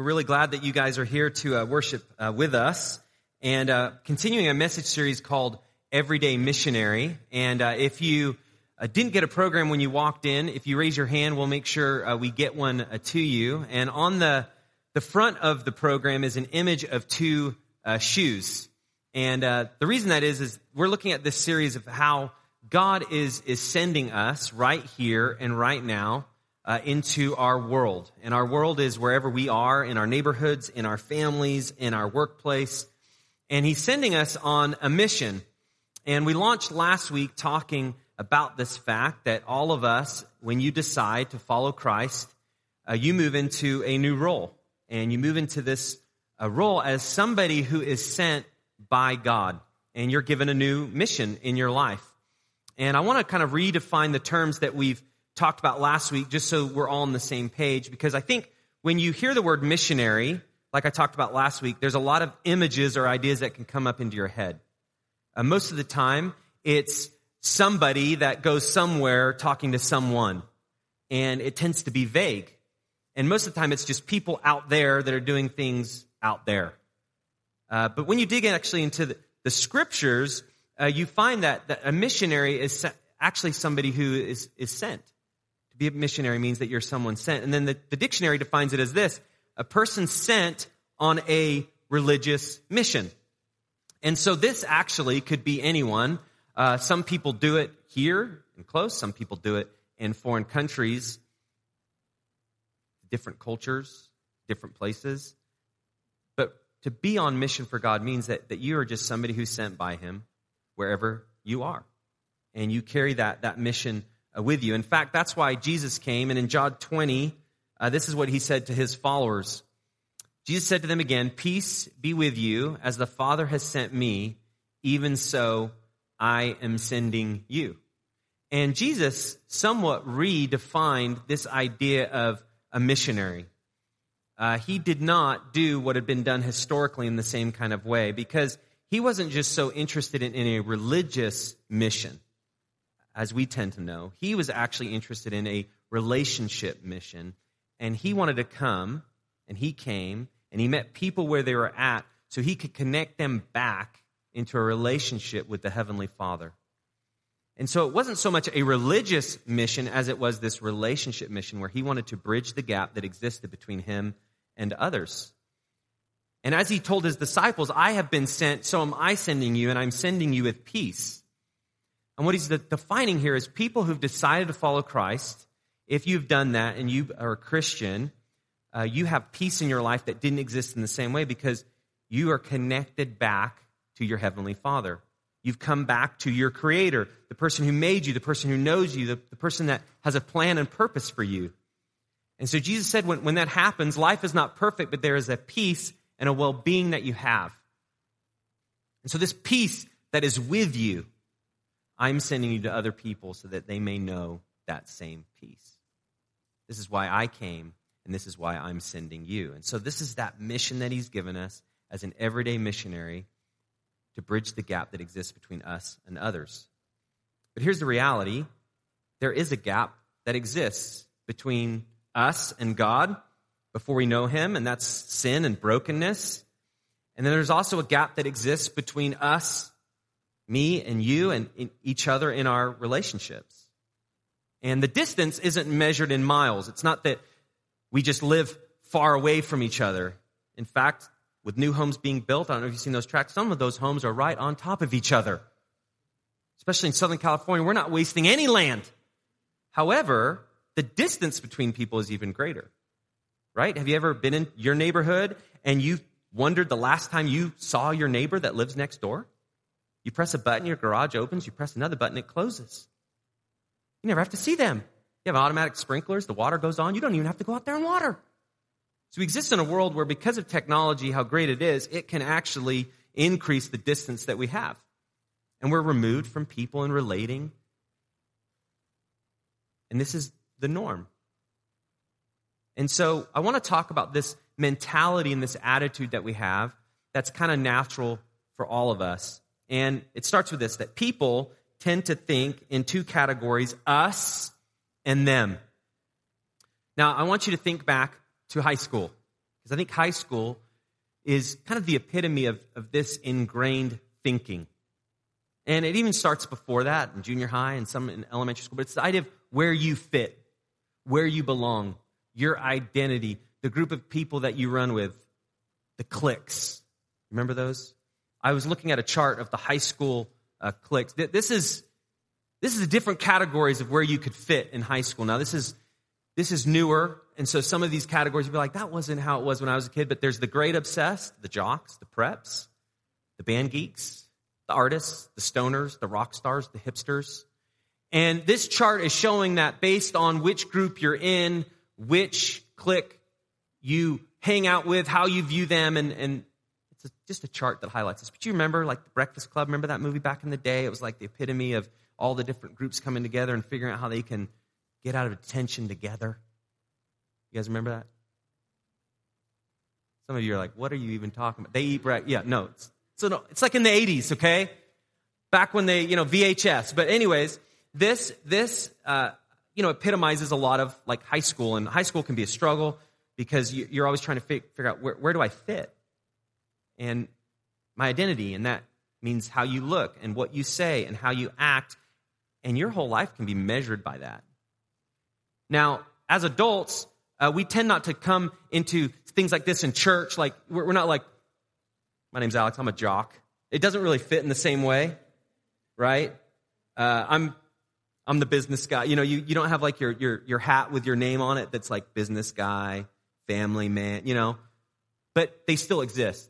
We're really glad that you guys are here to uh, worship uh, with us and uh, continuing a message series called Everyday Missionary. And uh, if you uh, didn't get a program when you walked in, if you raise your hand, we'll make sure uh, we get one to you. And on the the front of the program is an image of two shoes. And the reason that is is we're looking at this series of how God is is sending us right here and right now uh, into our world. And our world is wherever we are, in our neighborhoods, in our families, in our workplace. And He's sending us on a mission. And we launched last week talking about this fact that all of us, when you decide to follow Christ, uh, you move into a new role. And you move into this uh, role as somebody who is sent by God. And you're given a new mission in your life. And I want to kind of redefine the terms that we've talked about last week, just so we're all on the same page, because I think when you hear the word missionary, like I talked about last week, there's a lot of images or ideas that can come up into your head. Uh, most of the time, it's somebody that goes somewhere talking to someone, and it tends to be vague. And most of the time, it's just people out there that are doing things out there. Uh, but when you dig actually into the, the scriptures, uh, you find that, that a missionary is actually somebody who is, is sent be a missionary means that you're someone sent. And then the, the dictionary defines it as this a person sent on a religious mission. And so this actually could be anyone. Uh, some people do it here and close, some people do it in foreign countries, different cultures, different places. But to be on mission for God means that, that you are just somebody who's sent by Him wherever you are. And you carry that, that mission with you. In fact, that's why Jesus came. And in John 20, uh, this is what he said to his followers. Jesus said to them again, Peace be with you, as the Father has sent me, even so I am sending you. And Jesus somewhat redefined this idea of a missionary. Uh, he did not do what had been done historically in the same kind of way because he wasn't just so interested in, in a religious mission as we tend to know. He was actually interested in a relationship mission, and he wanted to come, and he came, and he met people where they were at so he could connect them back into a relationship with the Heavenly Father. And so it wasn't so much a religious mission as it was this relationship mission where he wanted to bridge the gap that existed between him and others. And as he told his disciples, I have been sent, so am I sending you, and I'm sending you with peace. And what he's defining here is people who've decided to follow Christ. If you've done that and you are a Christian, uh, you have peace in your life that didn't exist in the same way because you are connected back to your Heavenly Father. You've come back to your Creator, the person who made you, the person who knows you, the, the person that has a plan and purpose for you. And so Jesus said when, when that happens, life is not perfect, but there is a peace and a well being that you have. And so this peace that is with you I'm sending you to other people so that they may know that same peace. This is why I came, and this is why I'm sending you. And so, this is that mission that He's given us as an everyday missionary to bridge the gap that exists between us and others. But here's the reality there is a gap that exists between us and God before we know Him, and that's sin and brokenness. And then there's also a gap that exists between us me and you and each other in our relationships. And the distance isn't measured in miles. It's not that we just live far away from each other. In fact, with new homes being built, I don't know if you've seen those tracks, some of those homes are right on top of each other. Especially in Southern California, we're not wasting any land. However, the distance between people is even greater. Right? Have you ever been in your neighborhood and you wondered the last time you saw your neighbor that lives next door? You press a button, your garage opens. You press another button, it closes. You never have to see them. You have automatic sprinklers, the water goes on. You don't even have to go out there and water. So we exist in a world where, because of technology, how great it is, it can actually increase the distance that we have. And we're removed from people and relating. And this is the norm. And so I want to talk about this mentality and this attitude that we have that's kind of natural for all of us. And it starts with this that people tend to think in two categories us and them. Now, I want you to think back to high school, because I think high school is kind of the epitome of, of this ingrained thinking. And it even starts before that in junior high and some in elementary school. But it's the idea of where you fit, where you belong, your identity, the group of people that you run with, the cliques. Remember those? I was looking at a chart of the high school uh. This is this is different categories of where you could fit in high school. Now this is this is newer, and so some of these categories would be like that wasn't how it was when I was a kid. But there's the grade obsessed, the jocks, the preps, the band geeks, the artists, the stoners, the rock stars, the hipsters. And this chart is showing that based on which group you're in, which clique you hang out with, how you view them, and, and it's a, just a chart that highlights this. But you remember, like the Breakfast Club, remember that movie back in the day? It was like the epitome of all the different groups coming together and figuring out how they can get out of detention together. You guys remember that? Some of you are like, what are you even talking about? They eat breakfast. Yeah, no, it's, so no, it's like in the 80s, okay? Back when they, you know, VHS. But anyways, this, this, uh, you know, epitomizes a lot of like high school, and high school can be a struggle because you're always trying to figure out where, where do I fit? And my identity, and that means how you look and what you say and how you act, and your whole life can be measured by that. Now, as adults, uh, we tend not to come into things like this in church. Like, we're, we're not like, my name's Alex. I'm a jock. It doesn't really fit in the same way, right? Uh, I'm I'm the business guy. You know, you, you don't have like your, your your hat with your name on it that's like business guy, family man, you know. But they still exist.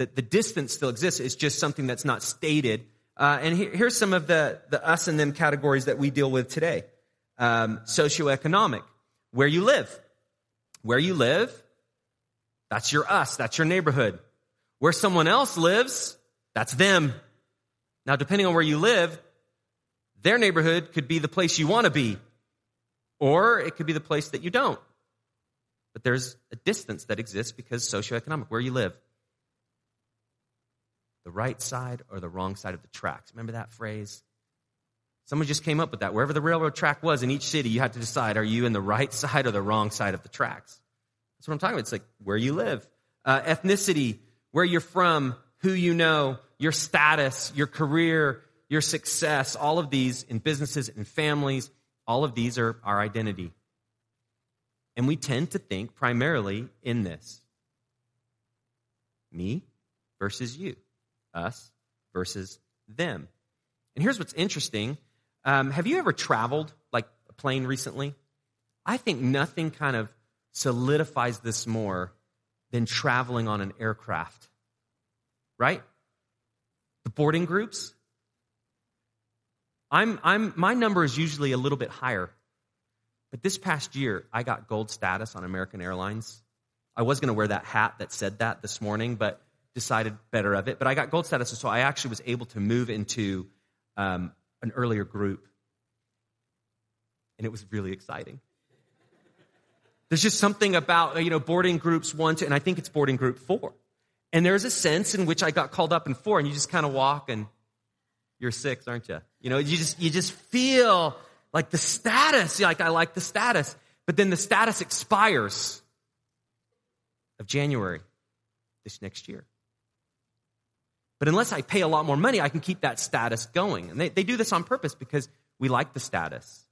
The, the distance still exists. It's just something that's not stated. Uh, and here, here's some of the, the us and them categories that we deal with today. Um, socioeconomic, where you live. Where you live, that's your us, that's your neighborhood. Where someone else lives, that's them. Now, depending on where you live, their neighborhood could be the place you want to be, or it could be the place that you don't. But there's a distance that exists because socioeconomic, where you live. The right side or the wrong side of the tracks. Remember that phrase? Someone just came up with that. Wherever the railroad track was in each city, you had to decide are you in the right side or the wrong side of the tracks? That's what I'm talking about. It's like where you live, uh, ethnicity, where you're from, who you know, your status, your career, your success, all of these in businesses and families, all of these are our identity. And we tend to think primarily in this me versus you, us versus them. And here's what's interesting um, have you ever traveled like a plane recently? I think nothing kind of solidifies this more than traveling on an aircraft right? The boarding groups. I'm, I'm, my number is usually a little bit higher. But this past year, I got gold status on American Airlines. I was going to wear that hat that said that this morning, but decided better of it. But I got gold status, so I actually was able to move into um, an earlier group. And it was really exciting. There's just something about, you know, boarding groups one, two, and I think it's boarding group four. And there's a sense in which I got called up in four, and you just kind of walk and you're six, aren't you? You know, you just you just feel like the status. Like I like the status, but then the status expires of January this next year. But unless I pay a lot more money, I can keep that status going. And they, they do this on purpose because we like the status.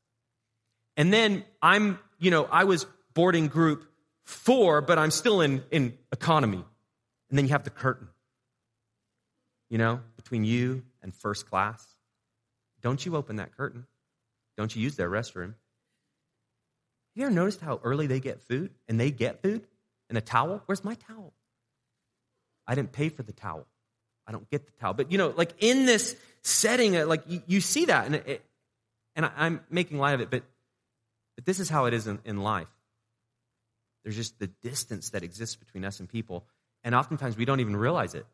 And then I'm, you know, I was boarding group four, but I'm still in, in economy. And then you have the curtain, you know, between you and first class. Don't you open that curtain. Don't you use their restroom. You ever noticed how early they get food? And they get food? And a towel? Where's my towel? I didn't pay for the towel. I don't get the towel. But, you know, like in this setting, uh, like you, you see that. And, it, and I, am making light of it, but, but this is how it is in, in life. There's just the distance that exists between us and people. And oftentimes we don't even realize it.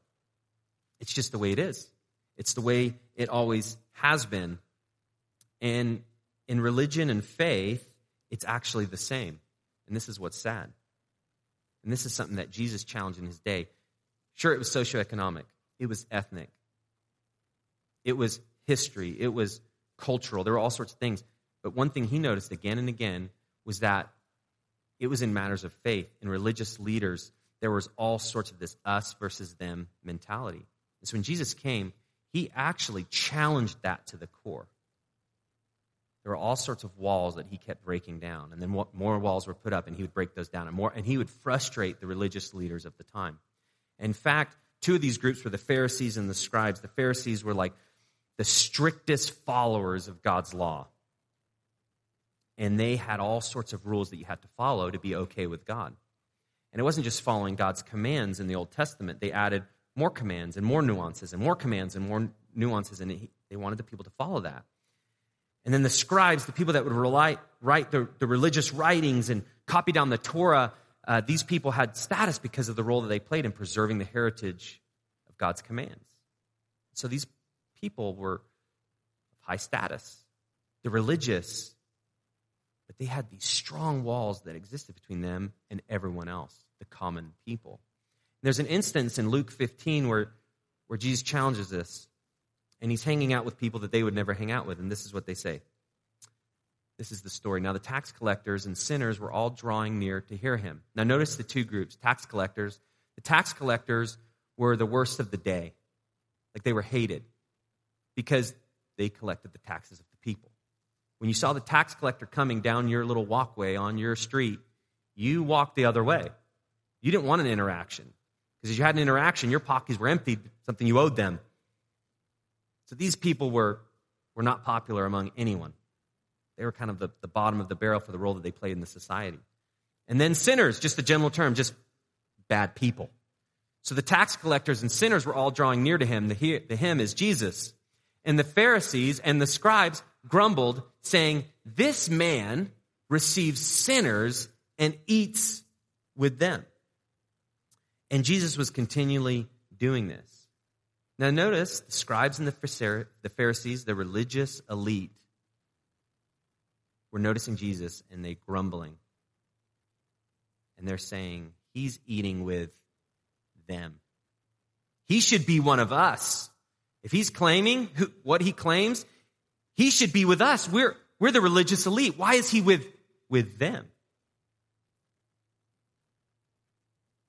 It's just the way it is. It's the way it always has been. And in religion and faith, it's actually the same. And this is what's sad. And this is something that Jesus challenged in his day. Sure, it was socioeconomic, it was ethnic, it was history, it was cultural. There were all sorts of things. But one thing he noticed again and again was that it was in matters of faith. In religious leaders, there was all sorts of this us versus them mentality. And so when Jesus came, he actually challenged that to the core. There were all sorts of walls that he kept breaking down, and then more walls were put up, and he would break those down, and more, and he would frustrate the religious leaders of the time. In fact, two of these groups were the Pharisees and the scribes. The Pharisees were like the strictest followers of God's law and they had all sorts of rules that you had to follow to be okay with God. And it wasn't just following God's commands in the Old Testament, they added more commands and more nuances and more commands and more nuances, and they wanted the people to follow that. And then the scribes, the people that would rely, write the, the religious writings and copy down the Torah, uh, these people had status because of the role that they played in preserving the heritage of God's commands. So these people were of high status. The religious but they had these strong walls that existed between them and everyone else, the common people. And there's an instance in Luke 15 where, where Jesus challenges this, and he's hanging out with people that they would never hang out with, and this is what they say. This is the story. Now, the tax collectors and sinners were all drawing near to hear him. Now, notice the two groups tax collectors. The tax collectors were the worst of the day. Like they were hated because they collected the taxes of the people. When you saw the tax collector coming down your little walkway on your street, you walked the other way. You didn't want an interaction. Because as you had an interaction, your pockets were emptied, something you owed them. So these people were, were not popular among anyone. They were kind of the, the bottom of the barrel for the role that they played in the society. And then sinners, just the general term, just bad people. So the tax collectors and sinners were all drawing near to him. The, the him is Jesus. And the Pharisees and the scribes grumbled, saying, This man receives sinners and eats with them. And Jesus was continually doing this. Now, notice the scribes and the Pharisees, the religious elite, were noticing Jesus and they grumbling. And they're saying, He's eating with them. He should be one of us. If he's claiming what he claims, he should be with us. We're, we're the religious elite. Why is he with, with them?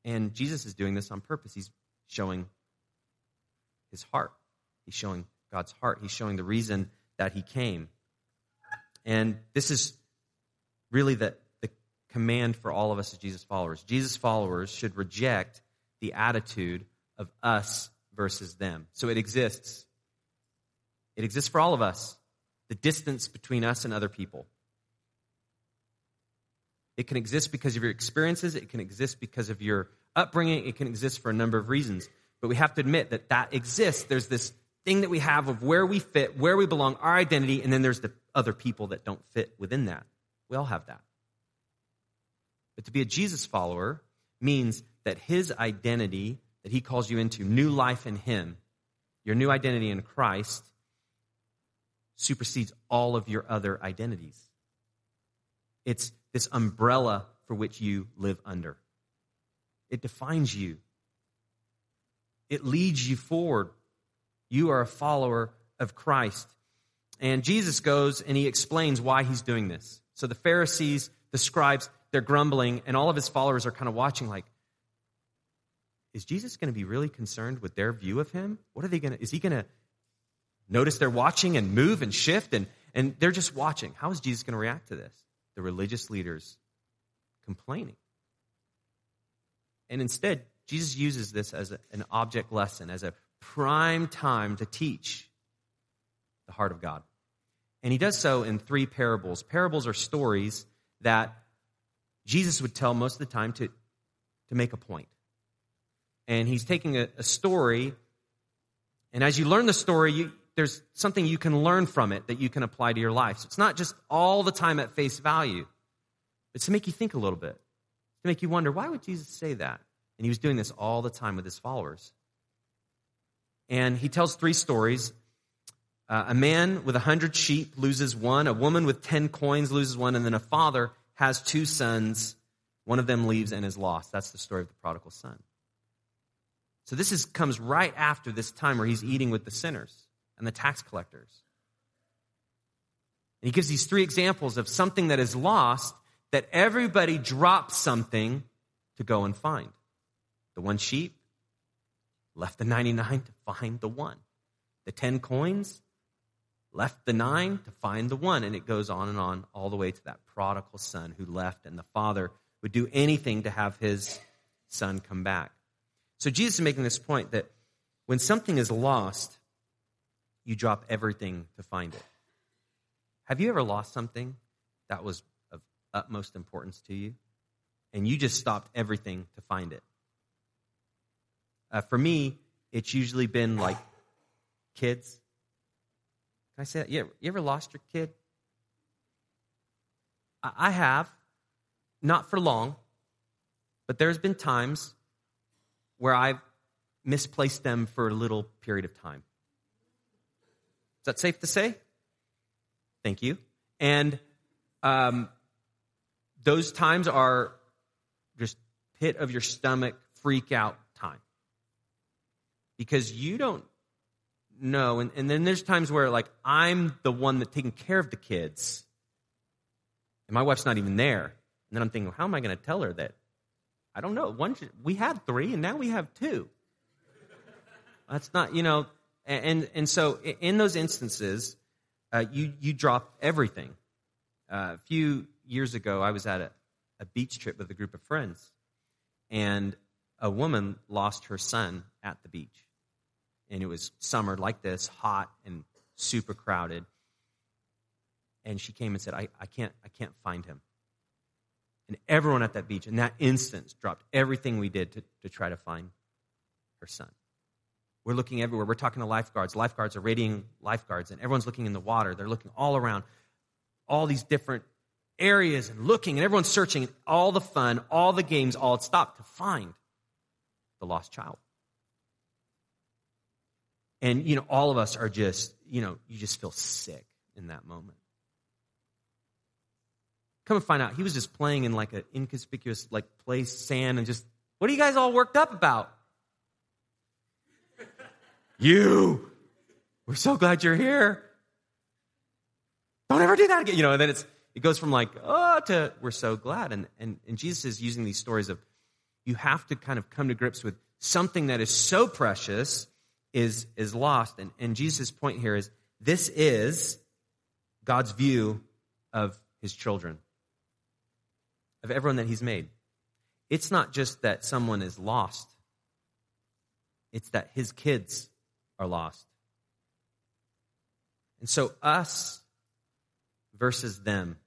And Jesus is doing this on purpose. He's showing his heart. He's showing God's heart. He's showing the reason that he came. And this is really the, the command for all of us as Jesus followers. Jesus followers should reject the attitude of us versus them. So it exists. It exists for all of us the distance between us and other people. It can exist because of your experiences, it can exist because of your upbringing, it can exist for a number of reasons. But we have to admit that that exists. There's this thing that we have of where we fit, where we belong, our identity, and then there's the other people that don't fit within that. We all have that. But to be a Jesus follower means that his identity that he calls you into, new life in him, your new identity in Christ, supersedes all of your other identities. It's this umbrella for which you live under. It defines you, it leads you forward. You are a follower of Christ. And Jesus goes and he explains why he's doing this. So the Pharisees, the scribes, they're grumbling, and all of his followers are kind of watching, like, is Jesus going to be really concerned with their view of him? What are they going to, is he going to Notice they're watching and move and shift, and, and they're just watching. How is Jesus going to react to this? The religious leaders complaining. And instead, Jesus uses this as a, an object lesson, as a prime time to teach the heart of God. And he does so in three parables. Parables are stories that Jesus would tell most of the time to, to make a point. And he's taking a, a story, and as you learn the story, you, there's something you can learn from it that you can apply to your life. So it's not just all the time at face value. It's to make you think a little bit, to make you wonder, why would Jesus say that? And he was doing this all the time with his followers. And he tells three stories. Uh, a man with a hundred sheep loses one, a woman with ten coins loses one, and then a father has two sons. One of them leaves and is lost. That's the story of the prodigal son. So this is, comes right after this time where he's eating with the sinners and the tax collectors. And he gives these three examples of something that is lost that everybody drops something to go and find. The one sheep left the 99 to find the one. The 10 coins left the nine to find the one. And it goes on and on all the way to that prodigal son who left, and the father would do anything to have his son come back. So Jesus is making this point that when something is lost, you drop everything to find it. Have you ever lost something that was of utmost importance to you? And you just stopped everything to find it. Uh, for me, it's usually been like kids. Can I say that? You ever, you ever lost your kid? I, I have, not for long, but there's been times where I've misplaced them for a little period of time. Is that safe to say? Thank you. And um, those times are just pit of your stomach freak out time because you don't know. And, and then there's times where, like, I'm the one that's taking care of the kids, and my wife's not even there. And then I'm thinking, how am I going to tell her that? I don't know. One, we had three, and now we have two. That's not, you know, and, and so in those instances, uh, you, you drop everything. Uh, a few years ago, I was at a, a beach trip with a group of friends, and a woman lost her son at the beach. And it was summer like this, hot and super crowded. And she came and said, I, I, can't, I can't find him. And everyone at that beach in that instance dropped everything we did to, to try to find her son. We're looking everywhere. We're talking to lifeguards. Lifeguards are radiating lifeguards, and everyone's looking in the water. They're looking all around, all these different areas and looking, and everyone's searching. All the fun, all the games, all stopped to find the lost child. And, you know, all of us are just, you know, you just feel sick in that moment. Come and find out, he was just playing in like an inconspicuous like place, sand, and just, what are you guys all worked up about? You. We're so glad you're here. Don't ever do that again. You know, and then it's it goes from like, oh, to we're so glad. And, and, and Jesus is using these stories of you have to kind of come to grips with something that is so precious is, is lost. And, and Jesus' point here is this is God's view of his children, of everyone that he's made. It's not just that someone is lost, it's that his kids are lost. And so, us versus them.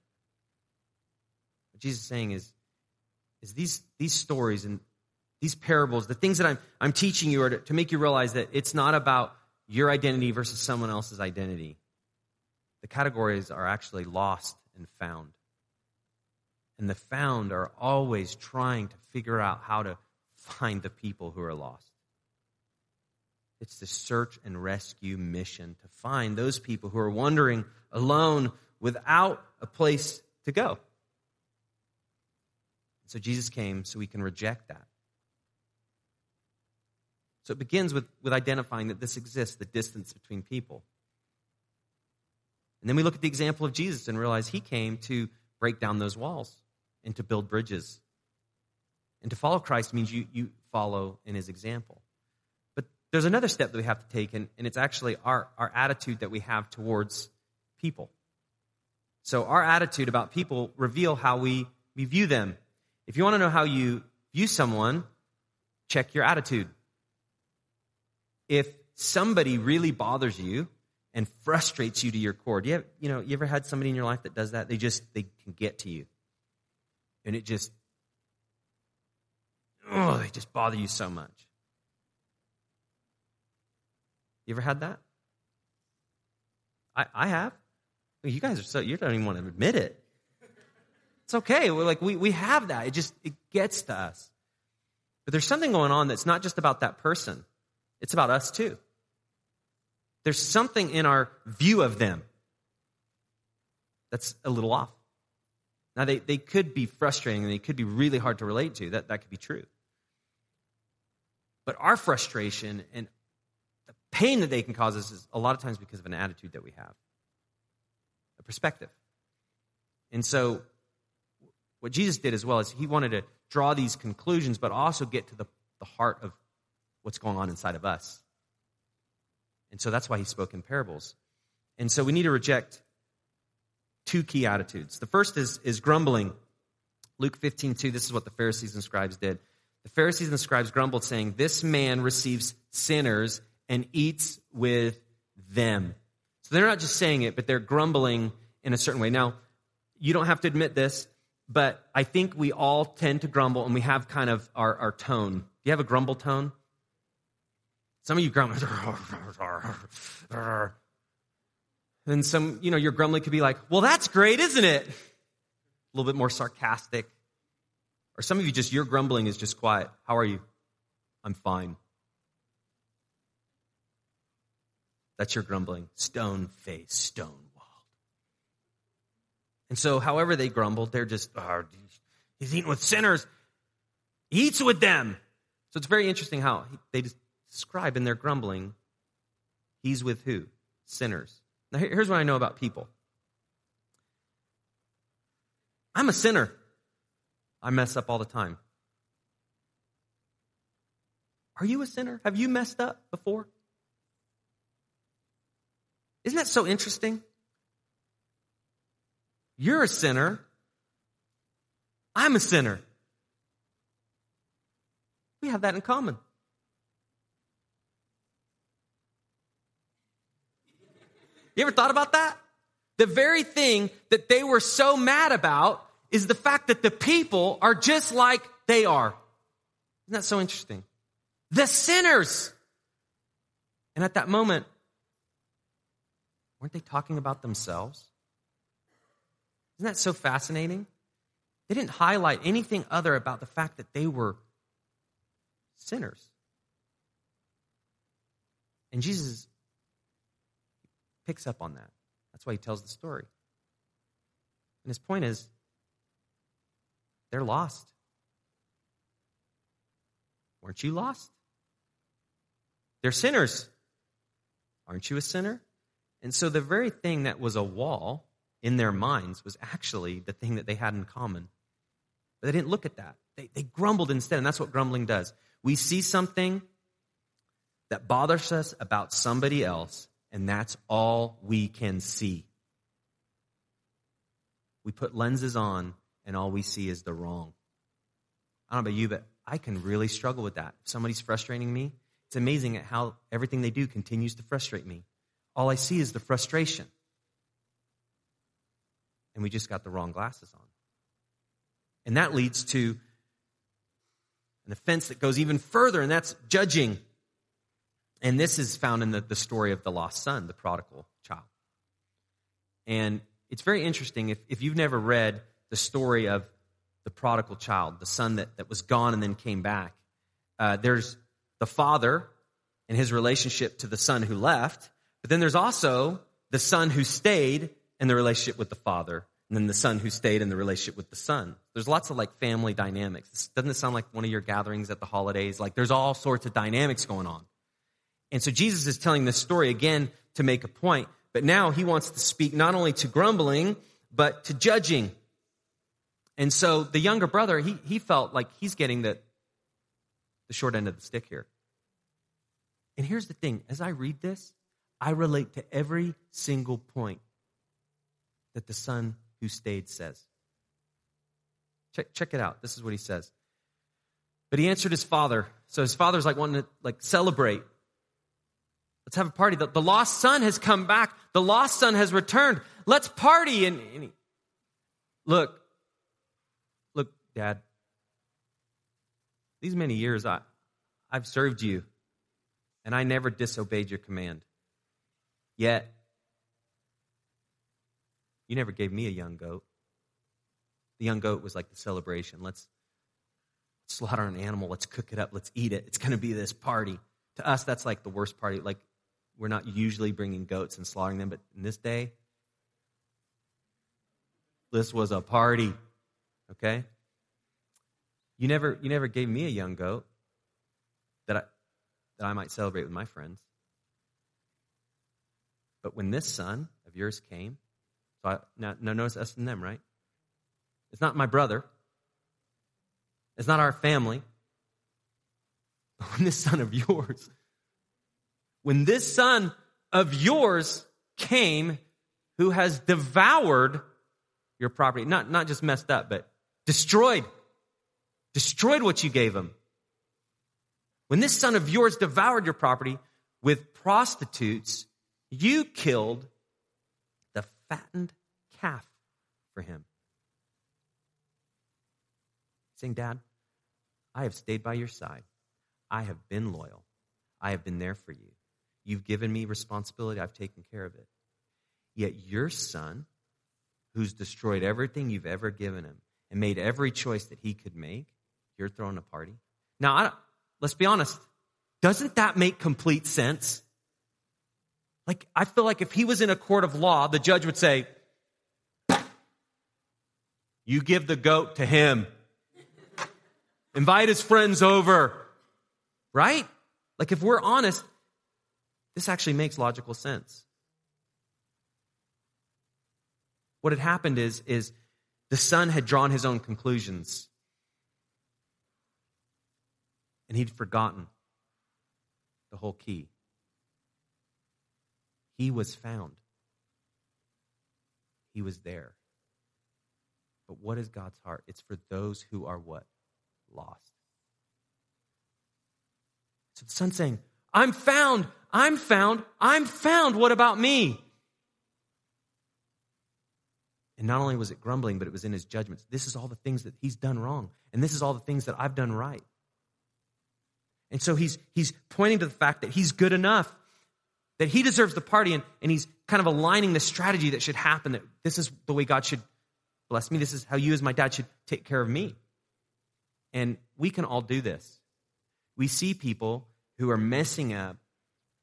What Jesus is saying is, is these, these stories and these parables, the things that I'm, I'm teaching you are to, to make you realize that it's not about your identity versus someone else's identity. The categories are actually lost and found. And the found are always trying to figure out how to find the people who are lost. It's the search and rescue mission to find those people who are wandering alone without a place to go. So Jesus came so we can reject that. So it begins with, with identifying that this exists, the distance between people. And then we look at the example of Jesus and realize he came to break down those walls and to build bridges. And to follow Christ means you, you follow in his example. But there's another step that we have to take, and, and it's actually our, our attitude that we have towards people. So, our attitude about people reveal how we, we view them. If you want to know how you view someone, check your attitude. If somebody really bothers you and frustrates you to your core, do you, have, you know, you ever had somebody in your life that does that? They just, they can get to you. And it just, oh, they just bother you so much. You ever had that? I, I have. You guys are so, you don't even want to admit it. It's okay. We're like, we, we have that. It just, it gets to us. But there's something going on that's not just about that person. It's about us too. There's something in our view of them that's a little off. Now, they, they could be frustrating and they could be really hard to relate to. That, that could be true. But our frustration and the pain that they can cause us is a lot of times because of an attitude that we have, a perspective. And so what Jesus did as well is he wanted to draw these conclusions, but also get to the, the heart of what's going on inside of us. And so that's why he spoke in parables. And so we need to reject two key attitudes. The first is, is grumbling. Luke 15, 2, this is what the Pharisees and scribes did. The Pharisees and the scribes grumbled, saying, This man receives sinners and eats with them. So they're not just saying it, but they're grumbling in a certain way. Now, you don't have to admit this, but I think we all tend to grumble and we have kind of our, our tone. Do you have a grumble tone? Some of you grumble. and some, you know, your grumbling could be like, well, that's great, isn't it? A little bit more sarcastic. Or some of you just, your grumbling is just quiet. How are you? I'm fine. That's your grumbling. Stone face, stone walled. And so, however they grumbled, they're just, oh, he's eating with sinners. He eats with them. So it's very interesting how they describe in their grumbling, he's with who? Sinners. Now, here's what I know about people I'm a sinner. I mess up all the time. Are you a sinner? Have you messed up before? Isn't that so interesting? You're a sinner. I'm a sinner. We have that in common. You ever thought about that? The very thing that they were so mad about is the fact that the people are just like they are. Isn't that so interesting? The sinners. And at that moment, Weren't they talking about themselves? Isn't that so fascinating? They didn't highlight anything other about the fact that they were sinners. And Jesus picks up on that. That's why he tells the story. And his point is they're lost. Weren't you lost? They're sinners. Aren't you a sinner? And so the very thing that was a wall in their minds was actually the thing that they had in common. But they didn't look at that. They, they grumbled instead, and that's what grumbling does. We see something that bothers us about somebody else, and that's all we can see. We put lenses on, and all we see is the wrong. I don't know about you, but I can really struggle with that. If somebody's frustrating me, it's amazing at how everything they do continues to frustrate me all I see is the frustration. And we just got the wrong glasses on. And that leads to an offense that goes even further, and that's judging. And this is found in the, the story of the lost son, the prodigal child. And it's very interesting if, if you've never read the story of the prodigal child, the son that, that was gone and then came back. Uh, there's the father and his relationship to the son who left, but then there's also the son who stayed and the relationship with the father, and then the son who stayed in the relationship with the son. There's lots of like family dynamics. Doesn't it sound like one of your gatherings at the holidays? Like there's all sorts of dynamics going on. And so Jesus is telling this story again to make a point, but now he wants to speak not only to grumbling, but to judging. And so the younger brother, he, he felt like he's getting the, the short end of the stick here. And here's the thing as I read this, I relate to every single point that the son who stayed says. Check, check it out. This is what he says. But he answered his father. So his father's like wanting to like celebrate. Let's have a party. The, the lost son has come back. The lost son has returned. Let's party. And, and he, look, look, dad, these many years I, I've served you and I never disobeyed your command. Yet, you never gave me a young goat. The young goat was like the celebration. Let's slaughter an animal, let's cook it up, let's eat it. It's going to be this party. To us, that's like the worst party. Like, we're not usually bringing goats and slaughtering them, but in this day, this was a party. Okay? You never, you never gave me a young goat that I, that I might celebrate with my friends. But when this son of yours came, so I, now, now notice us and them, right? It's not my brother. It's not our family. But when this son of yours, when this son of yours came who has devoured your property, not, not just messed up, but destroyed, destroyed what you gave him. When this son of yours devoured your property with prostitutes, you killed the fattened calf for him. Saying, Dad, I have stayed by your side. I have been loyal. I have been there for you. You've given me responsibility. I've taken care of it. Yet your son, who's destroyed everything you've ever given him and made every choice that he could make, you're throwing a party. Now, let's be honest. Doesn't that make complete sense? Like, I feel like if he was in a court of law, the judge would say, You give the goat to him. Invite his friends over. Right? Like, if we're honest, this actually makes logical sense. What had happened is, is the son had drawn his own conclusions. And he'd forgotten the whole key. He was found. He was there. But what is God's heart? It's for those who are what? Lost. So the son's saying, I'm found, I'm found, I'm found. What about me? And not only was it grumbling, but it was in his judgments. This is all the things that he's done wrong. And this is all the things that I've done right. And so he's, he's pointing to the fact that he's good enough, that he deserves the party, and, and he's kind of aligning the strategy that should happen, that this is the way God should bless me. This is how you, as my dad, should take care of me. And we can all do this. We see people who are messing up,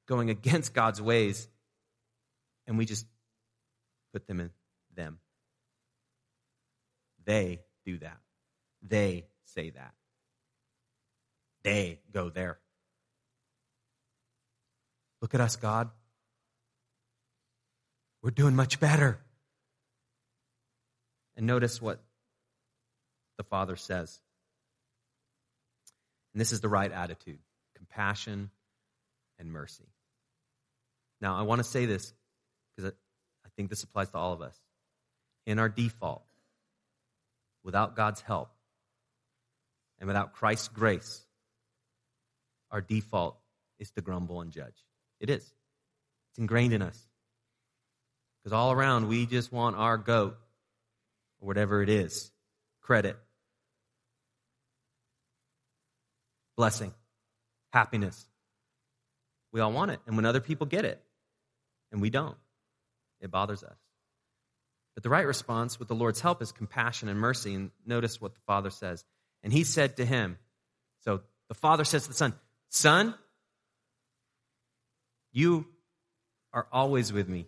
going against God's ways, and we just put them in them. They do that. They say that. They go there. Look at us, God. We're doing much better. And notice what the Father says. And this is the right attitude compassion and mercy. Now, I want to say this because I think this applies to all of us. In our default, without God's help and without Christ's grace, our default is to grumble and judge. It is. It's ingrained in us. Because all around, we just want our goat, or whatever it is, credit, blessing, happiness. We all want it. And when other people get it, and we don't, it bothers us. But the right response with the Lord's help is compassion and mercy. And notice what the Father says. And he said to him, So the Father says to the Son, Son, you are always with me.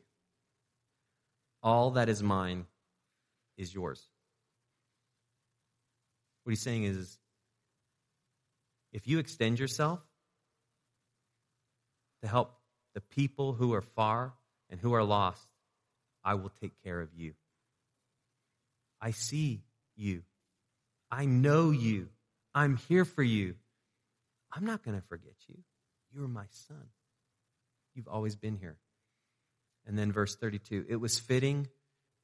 All that is mine is yours. What he's saying is if you extend yourself to help the people who are far and who are lost, I will take care of you. I see you. I know you. I'm here for you. I'm not going to forget you. You're my son. You've always been here. And then verse 32 it was fitting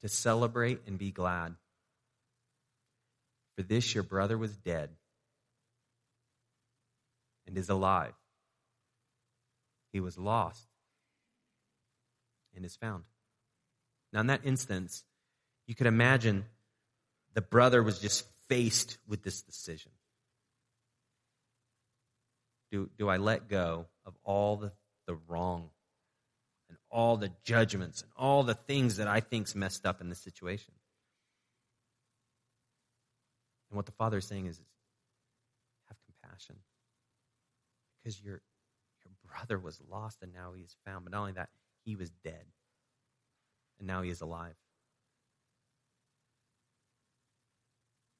to celebrate and be glad. For this your brother was dead and is alive. He was lost and is found. Now, in that instance, you could imagine the brother was just faced with this decision. Do, do I let go of all the, the wrong and all the judgments and all the things that I think's messed up in this situation? And what the father is saying is, have compassion. Because your, your brother was lost and now he is found. But not only that, he was dead. And now he is alive.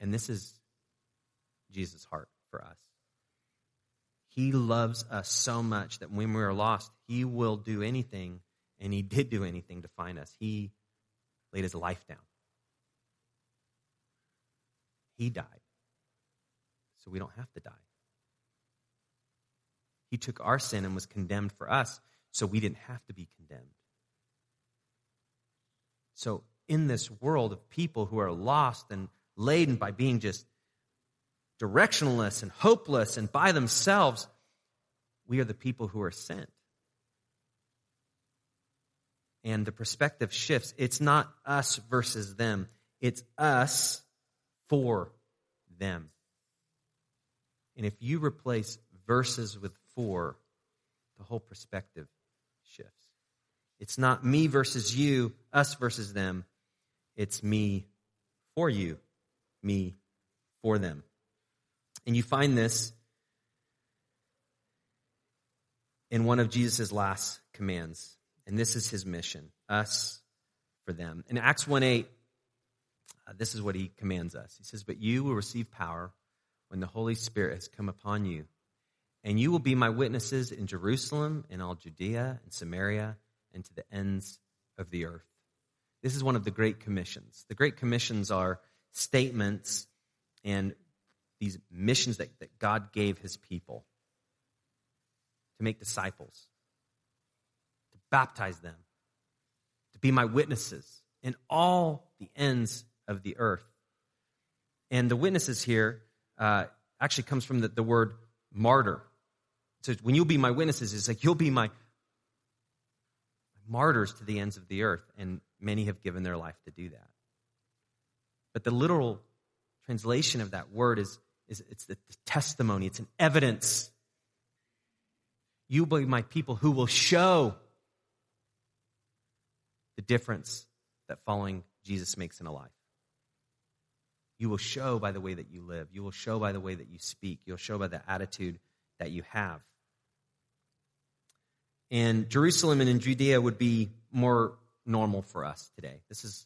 And this is Jesus' heart for us. He loves us so much that when we are lost, He will do anything, and He did do anything to find us. He laid His life down. He died. So we don't have to die. He took our sin and was condemned for us, so we didn't have to be condemned. So, in this world of people who are lost and laden by being just directionless and hopeless and by themselves, we are the people who are sent. And the perspective shifts. It's not us versus them, it's us for them. And if you replace verses with for, the whole perspective shifts. It's not me versus you, us versus them. It's me for you, me for them. And you find this in one of Jesus' last commands. And this is his mission us for them. In Acts 1 8, uh, this is what he commands us. He says, But you will receive power when the Holy Spirit has come upon you. And you will be my witnesses in Jerusalem, in all Judea and Samaria, and to the ends of the earth. This is one of the Great Commissions. The Great Commissions are statements and these missions that, that God gave his people to make disciples, to baptize them, to be my witnesses in all the ends of the earth. And the witnesses here uh, actually comes from the, the word martyr. So when you'll be my witnesses, it's like you'll be my martyrs to the ends of the earth. And many have given their life to do that. But the literal translation of that word is, is it's the testimony, it's an evidence. You will be my people who will show the difference that following Jesus makes in a life. You will show by the way that you live. You will show by the way that you speak. You'll show by the attitude that you have. And Jerusalem and in Judea would be more normal for us today. This is,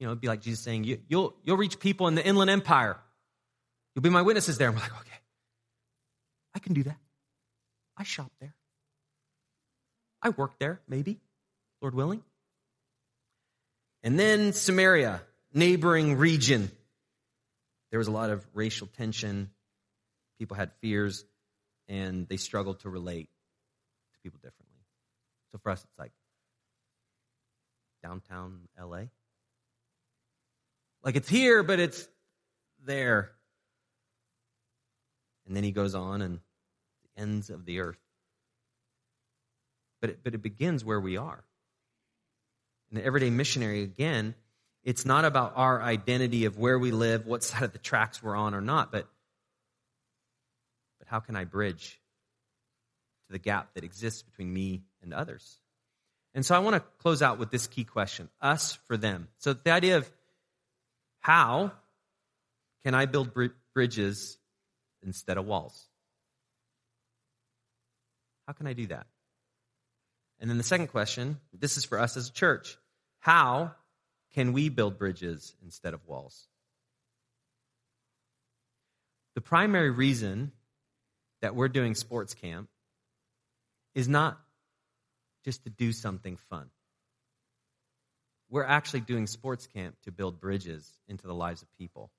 you know, it'd be like Jesus saying, you, will you'll reach people in the Inland Empire. You'll be my witnesses there. And we're like, okay, I can do that. I shop there. I work there, maybe, Lord willing. And then Samaria, neighboring region. There was a lot of racial tension. People had fears, and they struggled to relate people differently. So for us, it's like downtown LA. Like it's here, but it's there. And then he goes on and the ends of the earth. But it, but it begins where we are. And the everyday missionary, again, it's not about our identity of where we live, what side of the tracks we're on or not, but, but how can I bridge to the gap that exists between me and others? And so I want to close out with this key question us for them. So the idea of how can I build bridges instead of walls? How can I do that? And then the second question this is for us as a church. How can we build bridges instead of walls? The primary reason that we're doing sports camp is not just to do something fun. We're actually doing sports camp to build bridges into the lives of people.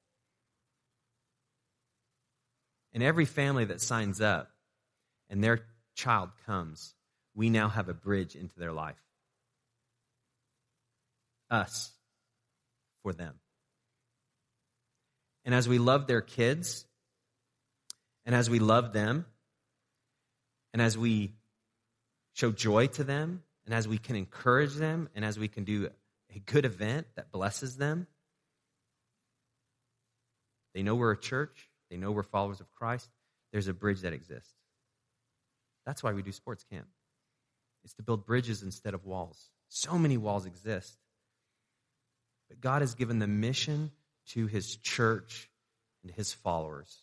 And every family that signs up and their child comes, we now have a bridge into their life. Us for them. And as we love their kids, and as we love them, and as we show joy to them, and as we can encourage them, and as we can do a good event that blesses them, they know we're a church, they know we're followers of Christ, there's a bridge that exists. That's why we do sports camp. It's to build bridges instead of walls. So many walls exist. But God has given the mission to his church and his followers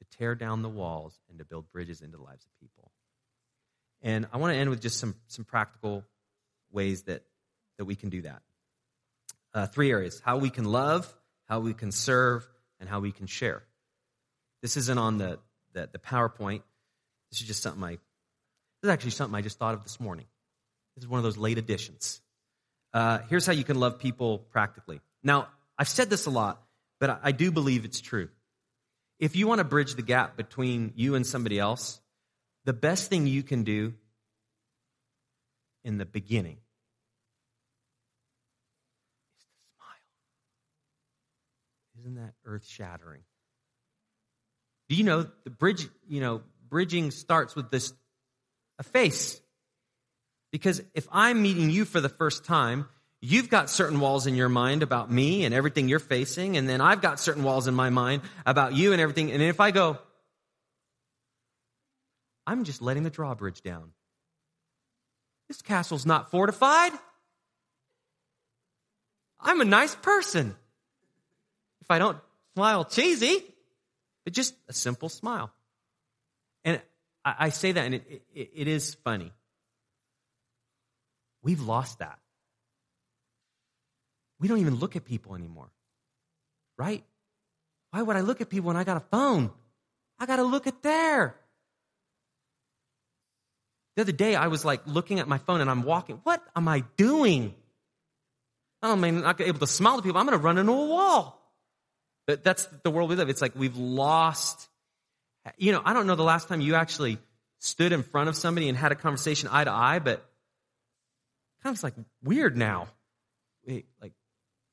to tear down the walls and to build bridges into the lives of people. And I want to end with just some, some practical ways that, that we can do that. Uh, three areas how we can love, how we can serve, and how we can share. This isn't on the, the, the PowerPoint. This is just something I, this is actually something I just thought of this morning. This is one of those late additions. Uh, here's how you can love people practically. Now, I've said this a lot, but I, I do believe it's true. If you want to bridge the gap between you and somebody else, the best thing you can do in the beginning is to smile. Isn't that earth shattering? Do you know the bridge, you know, bridging starts with this a face. Because if I'm meeting you for the first time, you've got certain walls in your mind about me and everything you're facing, and then I've got certain walls in my mind about you and everything. And if I go, I'm just letting the drawbridge down. This castle's not fortified. I'm a nice person. If I don't smile cheesy, but just a simple smile. And I, I say that, and it, it, it is funny. We've lost that. We don't even look at people anymore, right? Why would I look at people when I got a phone? I got to look at there. The other day, I was like looking at my phone and I'm walking. What am I doing? I'm not able to smile to people. I'm going to run into a wall. But that's the world we live. It's like we've lost. You know, I don't know the last time you actually stood in front of somebody and had a conversation eye to eye, but kind of like weird now. Wait, like,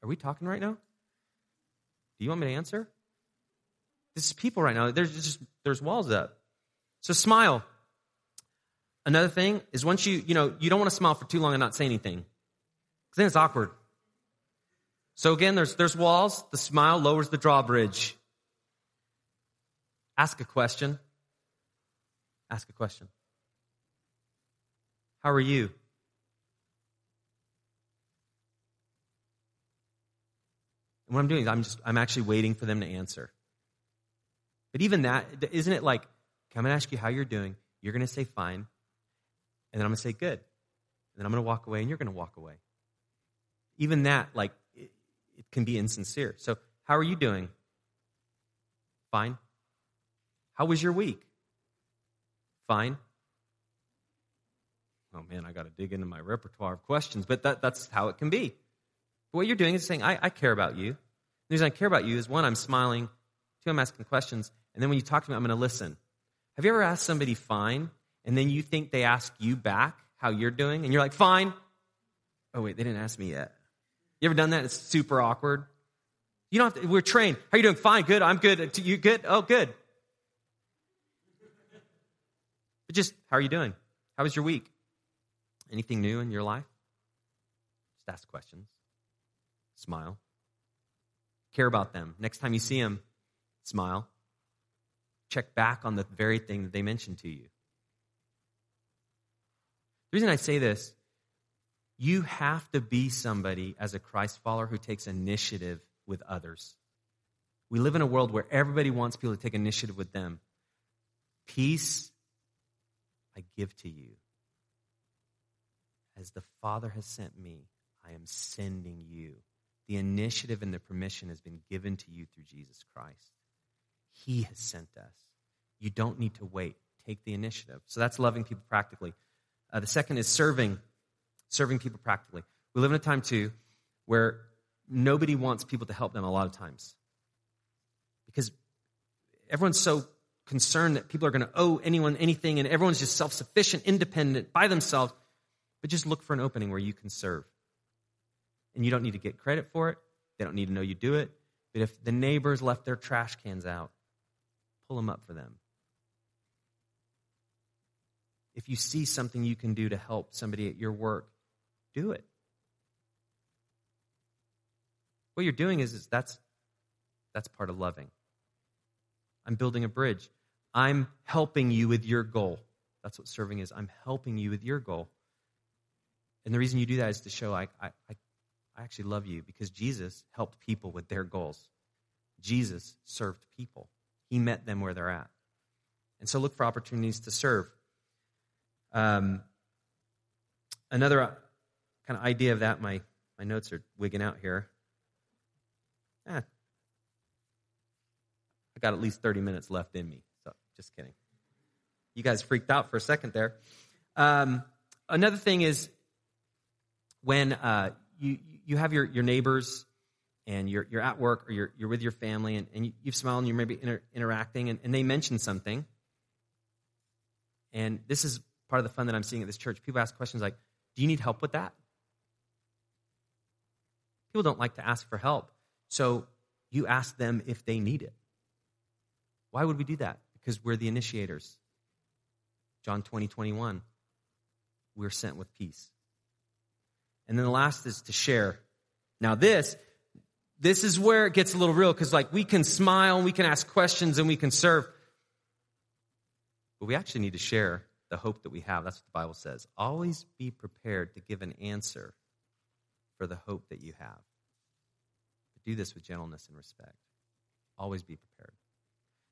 are we talking right now? Do you want me to answer? This is people right now. There's just there's walls up. So smile. Another thing is once you, you know, you don't want to smile for too long and not say anything. Because then it's awkward. So again, there's, there's walls. The smile lowers the drawbridge. Ask a question. Ask a question. How are you? And what I'm doing is I'm just I'm actually waiting for them to answer. But even that, isn't it like, come and ask you how you're doing. You're going to say fine. And then I'm going to say good. And then I'm going to walk away and you're going to walk away. Even that, like, it can be insincere. So, how are you doing? Fine. How was your week? Fine. Oh man, I got to dig into my repertoire of questions, but that, that's how it can be. But What you're doing is saying, I, I care about you. The reason I care about you is one, I'm smiling, two, I'm asking questions, and then when you talk to me, I'm going to listen. Have you ever asked somebody fine, and then you think they ask you back how you're doing, and you're like, fine? Oh, wait, they didn't ask me yet. You ever done that? It's super awkward. You don't have to, we're trained. How are you doing? Fine, good. I'm good. You good? Oh, good. But just, how are you doing? How was your week? Anything new in your life? Just ask questions. Smile. Care about them. Next time you see them, smile. Check back on the very thing that they mentioned to you. The reason I say this you have to be somebody as a Christ follower who takes initiative with others. We live in a world where everybody wants people to take initiative with them. Peace I give to you. As the Father has sent me, I am sending you. The initiative and the permission has been given to you through Jesus Christ. He has sent us. You don't need to wait. Take the initiative. So that's loving people practically. Uh, the second is serving serving people practically. We live in a time, too, where nobody wants people to help them a lot of times. Because everyone's so concerned that people are going to owe anyone anything, and everyone's just self sufficient, independent, by themselves. But just look for an opening where you can serve. And you don't need to get credit for it, they don't need to know you do it. But if the neighbors left their trash cans out, pull them up for them if you see something you can do to help somebody at your work, do it. What you're doing is, is that's, that's part of loving. I'm building a bridge. I'm helping you with your goal. That's what serving is. I'm helping you with your goal. And the reason you do that is to show I, I, I actually love you because Jesus helped people with their goals. Jesus served people, He met them where they're at. And so look for opportunities to serve. Um, another kind of idea of that. My, my notes are wigging out here. Eh, I got at least 30 minutes left in me. So just kidding. You guys freaked out for a second there. Um, another thing is when uh, you, you have your, your neighbors and you're, you're at work or you're, you're with your family and, and you, have smiled and you're maybe inter, interacting and, and they mention something. And this is part of the fun that I'm seeing at this church. People ask questions like, Do you need help with that? People don't like to ask for help. So you ask them if they need it. Why would we do that? Because we're the initiators. John 20, 21. We're sent with peace. And then the last is to share. Now, this, this is where it gets a little real because, like, we can smile and we can ask questions and we can serve. But we actually need to share the hope that we have. That's what the Bible says. Always be prepared to give an answer for the hope that you have. But do this with gentleness and respect. Always be prepared.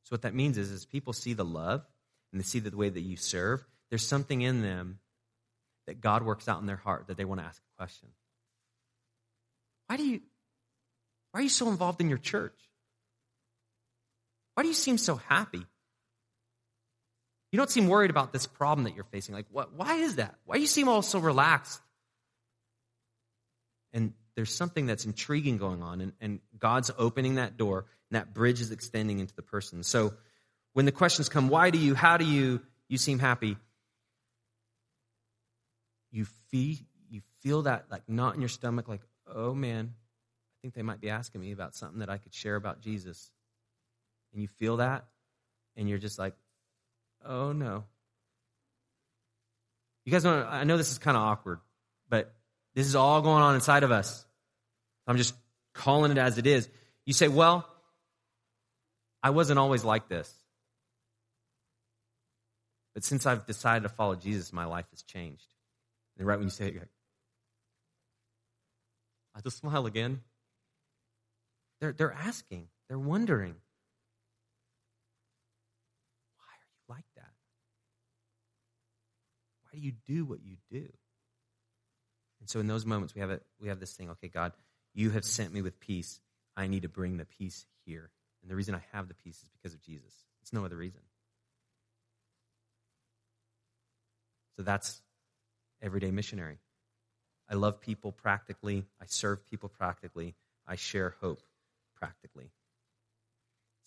So what that means is, as people see the love and they see the way that you serve, there's something in them that God works out in their heart that they want to ask a question. Why do you why are you so involved in your church? Why do you seem so happy? You don't seem worried about this problem that you're facing. Like, what, why is that? Why do you seem all so relaxed? And there's something that's intriguing going on, and, and God's opening that door, and that bridge is extending into the person. So when the questions come, why do you, how do you, you seem happy? You feel, you feel that like knot in your stomach, like, oh man, I think they might be asking me about something that I could share about Jesus. And you feel that, and you're just like, oh no. You guys know, I know this is kind of awkward, but this is all going on inside of us. I'm just calling it as it is. You say, well, I wasn't always like this. But since I've decided to follow Jesus, my life has changed. And right when you say it, like, I just smile again. They're, they're asking, they're wondering. Do you do what you do? And so in those moments, we have, a, we have this thing okay, God, you have sent me with peace. I need to bring the peace here. And the reason I have the peace is because of Jesus. It's no other reason. So that's everyday missionary. I love people practically. I serve people practically. I share hope practically.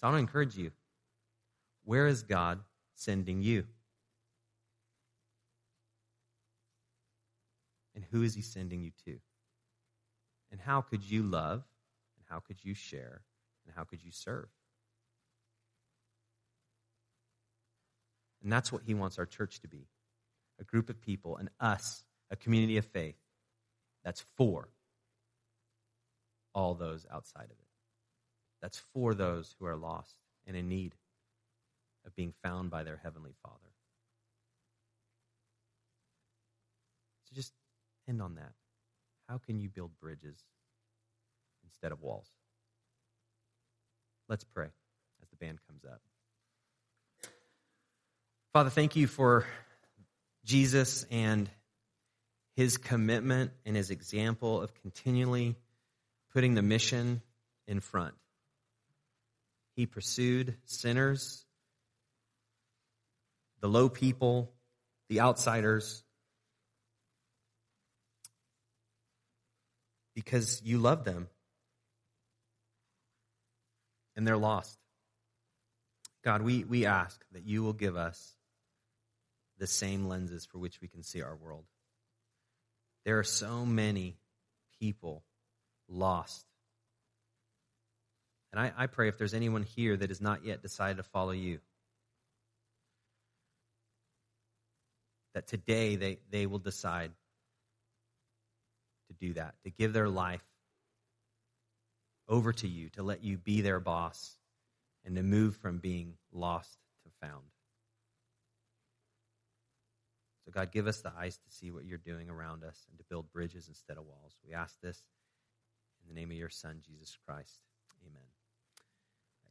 So I want to encourage you. Where is God sending you? And who is he sending you to? And how could you love? And how could you share? And how could you serve? And that's what he wants our church to be a group of people, and us, a community of faith that's for all those outside of it. That's for those who are lost and in need of being found by their Heavenly Father. So just End on that. How can you build bridges instead of walls? Let's pray as the band comes up. Father, thank you for Jesus and his commitment and his example of continually putting the mission in front. He pursued sinners, the low people, the outsiders, because you love them and they're lost. God, we, we ask that you will give us the same lenses for which we can see our world. There are so many people lost. And I, I pray if there's anyone here that has not yet decided to follow you, that today they, they will decide to do that, to give their life over to you, to let you be their boss, and to move from being lost to found. So, God, give us the eyes to see what you're doing around us and to build bridges instead of walls. We ask this in the name of your Son, Jesus Christ. Amen.